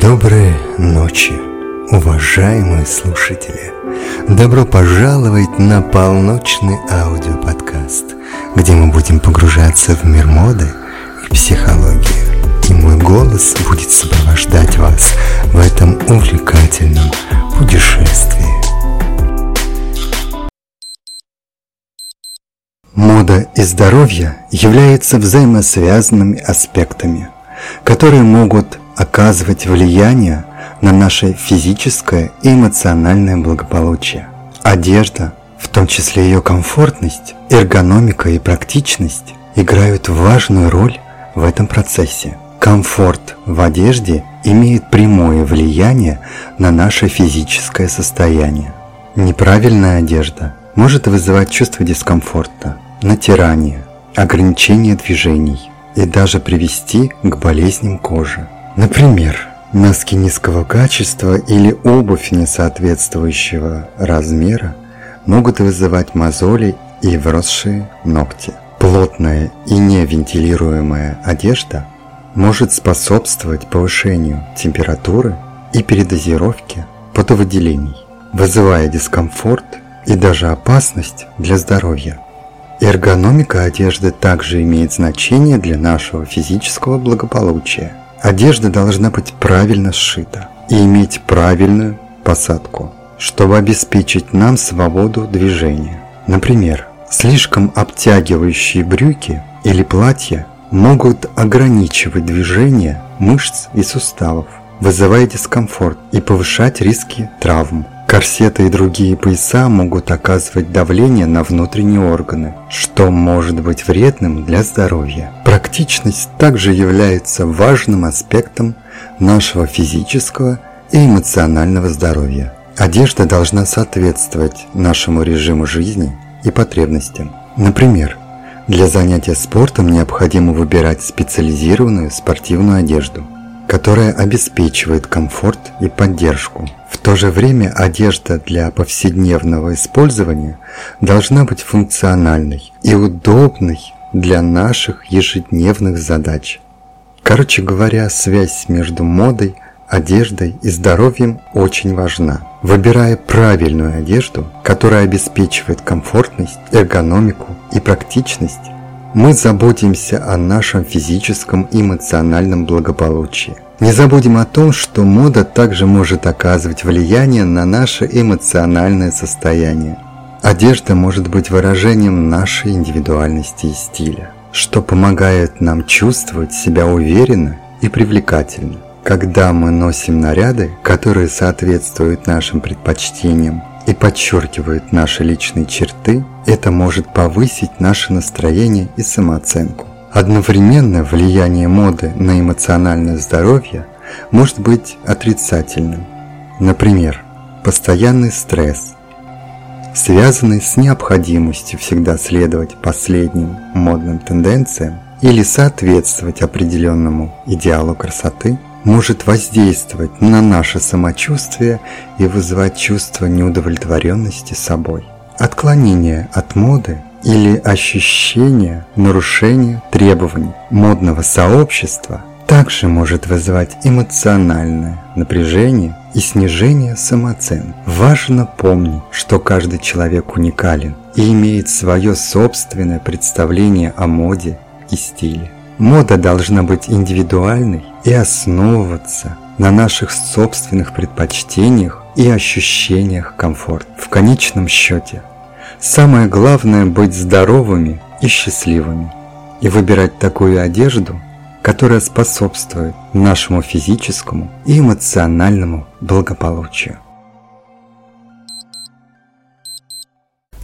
Доброй ночи, уважаемые слушатели! Добро пожаловать на полночный аудиоподкаст, где мы будем погружаться в мир моды и психологии. И мой голос будет сопровождать вас в этом увлекательном путешествии. Мода и здоровье являются взаимосвязанными аспектами, которые могут оказывать влияние на наше физическое и эмоциональное благополучие. Одежда, в том числе ее комфортность, эргономика и практичность, играют важную роль в этом процессе. Комфорт в одежде имеет прямое влияние на наше физическое состояние. Неправильная одежда может вызывать чувство дискомфорта, натирание, ограничение движений и даже привести к болезням кожи. Например, носки низкого качества или обувь несоответствующего размера могут вызывать мозоли и вросшие ногти. Плотная и невентилируемая одежда может способствовать повышению температуры и передозировке потовыделений, вызывая дискомфорт и даже опасность для здоровья. Эргономика одежды также имеет значение для нашего физического благополучия – Одежда должна быть правильно сшита и иметь правильную посадку, чтобы обеспечить нам свободу движения. Например, слишком обтягивающие брюки или платья могут ограничивать движение мышц и суставов, вызывая дискомфорт и повышать риски травм. Корсеты и другие пояса могут оказывать давление на внутренние органы, что может быть вредным для здоровья. Практичность также является важным аспектом нашего физического и эмоционального здоровья. Одежда должна соответствовать нашему режиму жизни и потребностям. Например, для занятия спортом необходимо выбирать специализированную спортивную одежду, которая обеспечивает комфорт и поддержку то же время одежда для повседневного использования должна быть функциональной и удобной для наших ежедневных задач. Короче говоря, связь между модой, одеждой и здоровьем очень важна. Выбирая правильную одежду, которая обеспечивает комфортность, эргономику и практичность, мы заботимся о нашем физическом и эмоциональном благополучии. Не забудем о том, что мода также может оказывать влияние на наше эмоциональное состояние. Одежда может быть выражением нашей индивидуальности и стиля, что помогает нам чувствовать себя уверенно и привлекательно. Когда мы носим наряды, которые соответствуют нашим предпочтениям и подчеркивают наши личные черты, это может повысить наше настроение и самооценку. Одновременно влияние моды на эмоциональное здоровье может быть отрицательным. Например, постоянный стресс, связанный с необходимостью всегда следовать последним модным тенденциям или соответствовать определенному идеалу красоты, может воздействовать на наше самочувствие и вызывать чувство неудовлетворенности собой. Отклонение от моды или ощущение нарушения требований модного сообщества также может вызывать эмоциональное напряжение и снижение самооценки. Важно помнить, что каждый человек уникален и имеет свое собственное представление о моде и стиле. Мода должна быть индивидуальной и основываться на наших собственных предпочтениях и ощущениях комфорта. В конечном счете, Самое главное быть здоровыми и счастливыми и выбирать такую одежду, которая способствует нашему физическому и эмоциональному благополучию.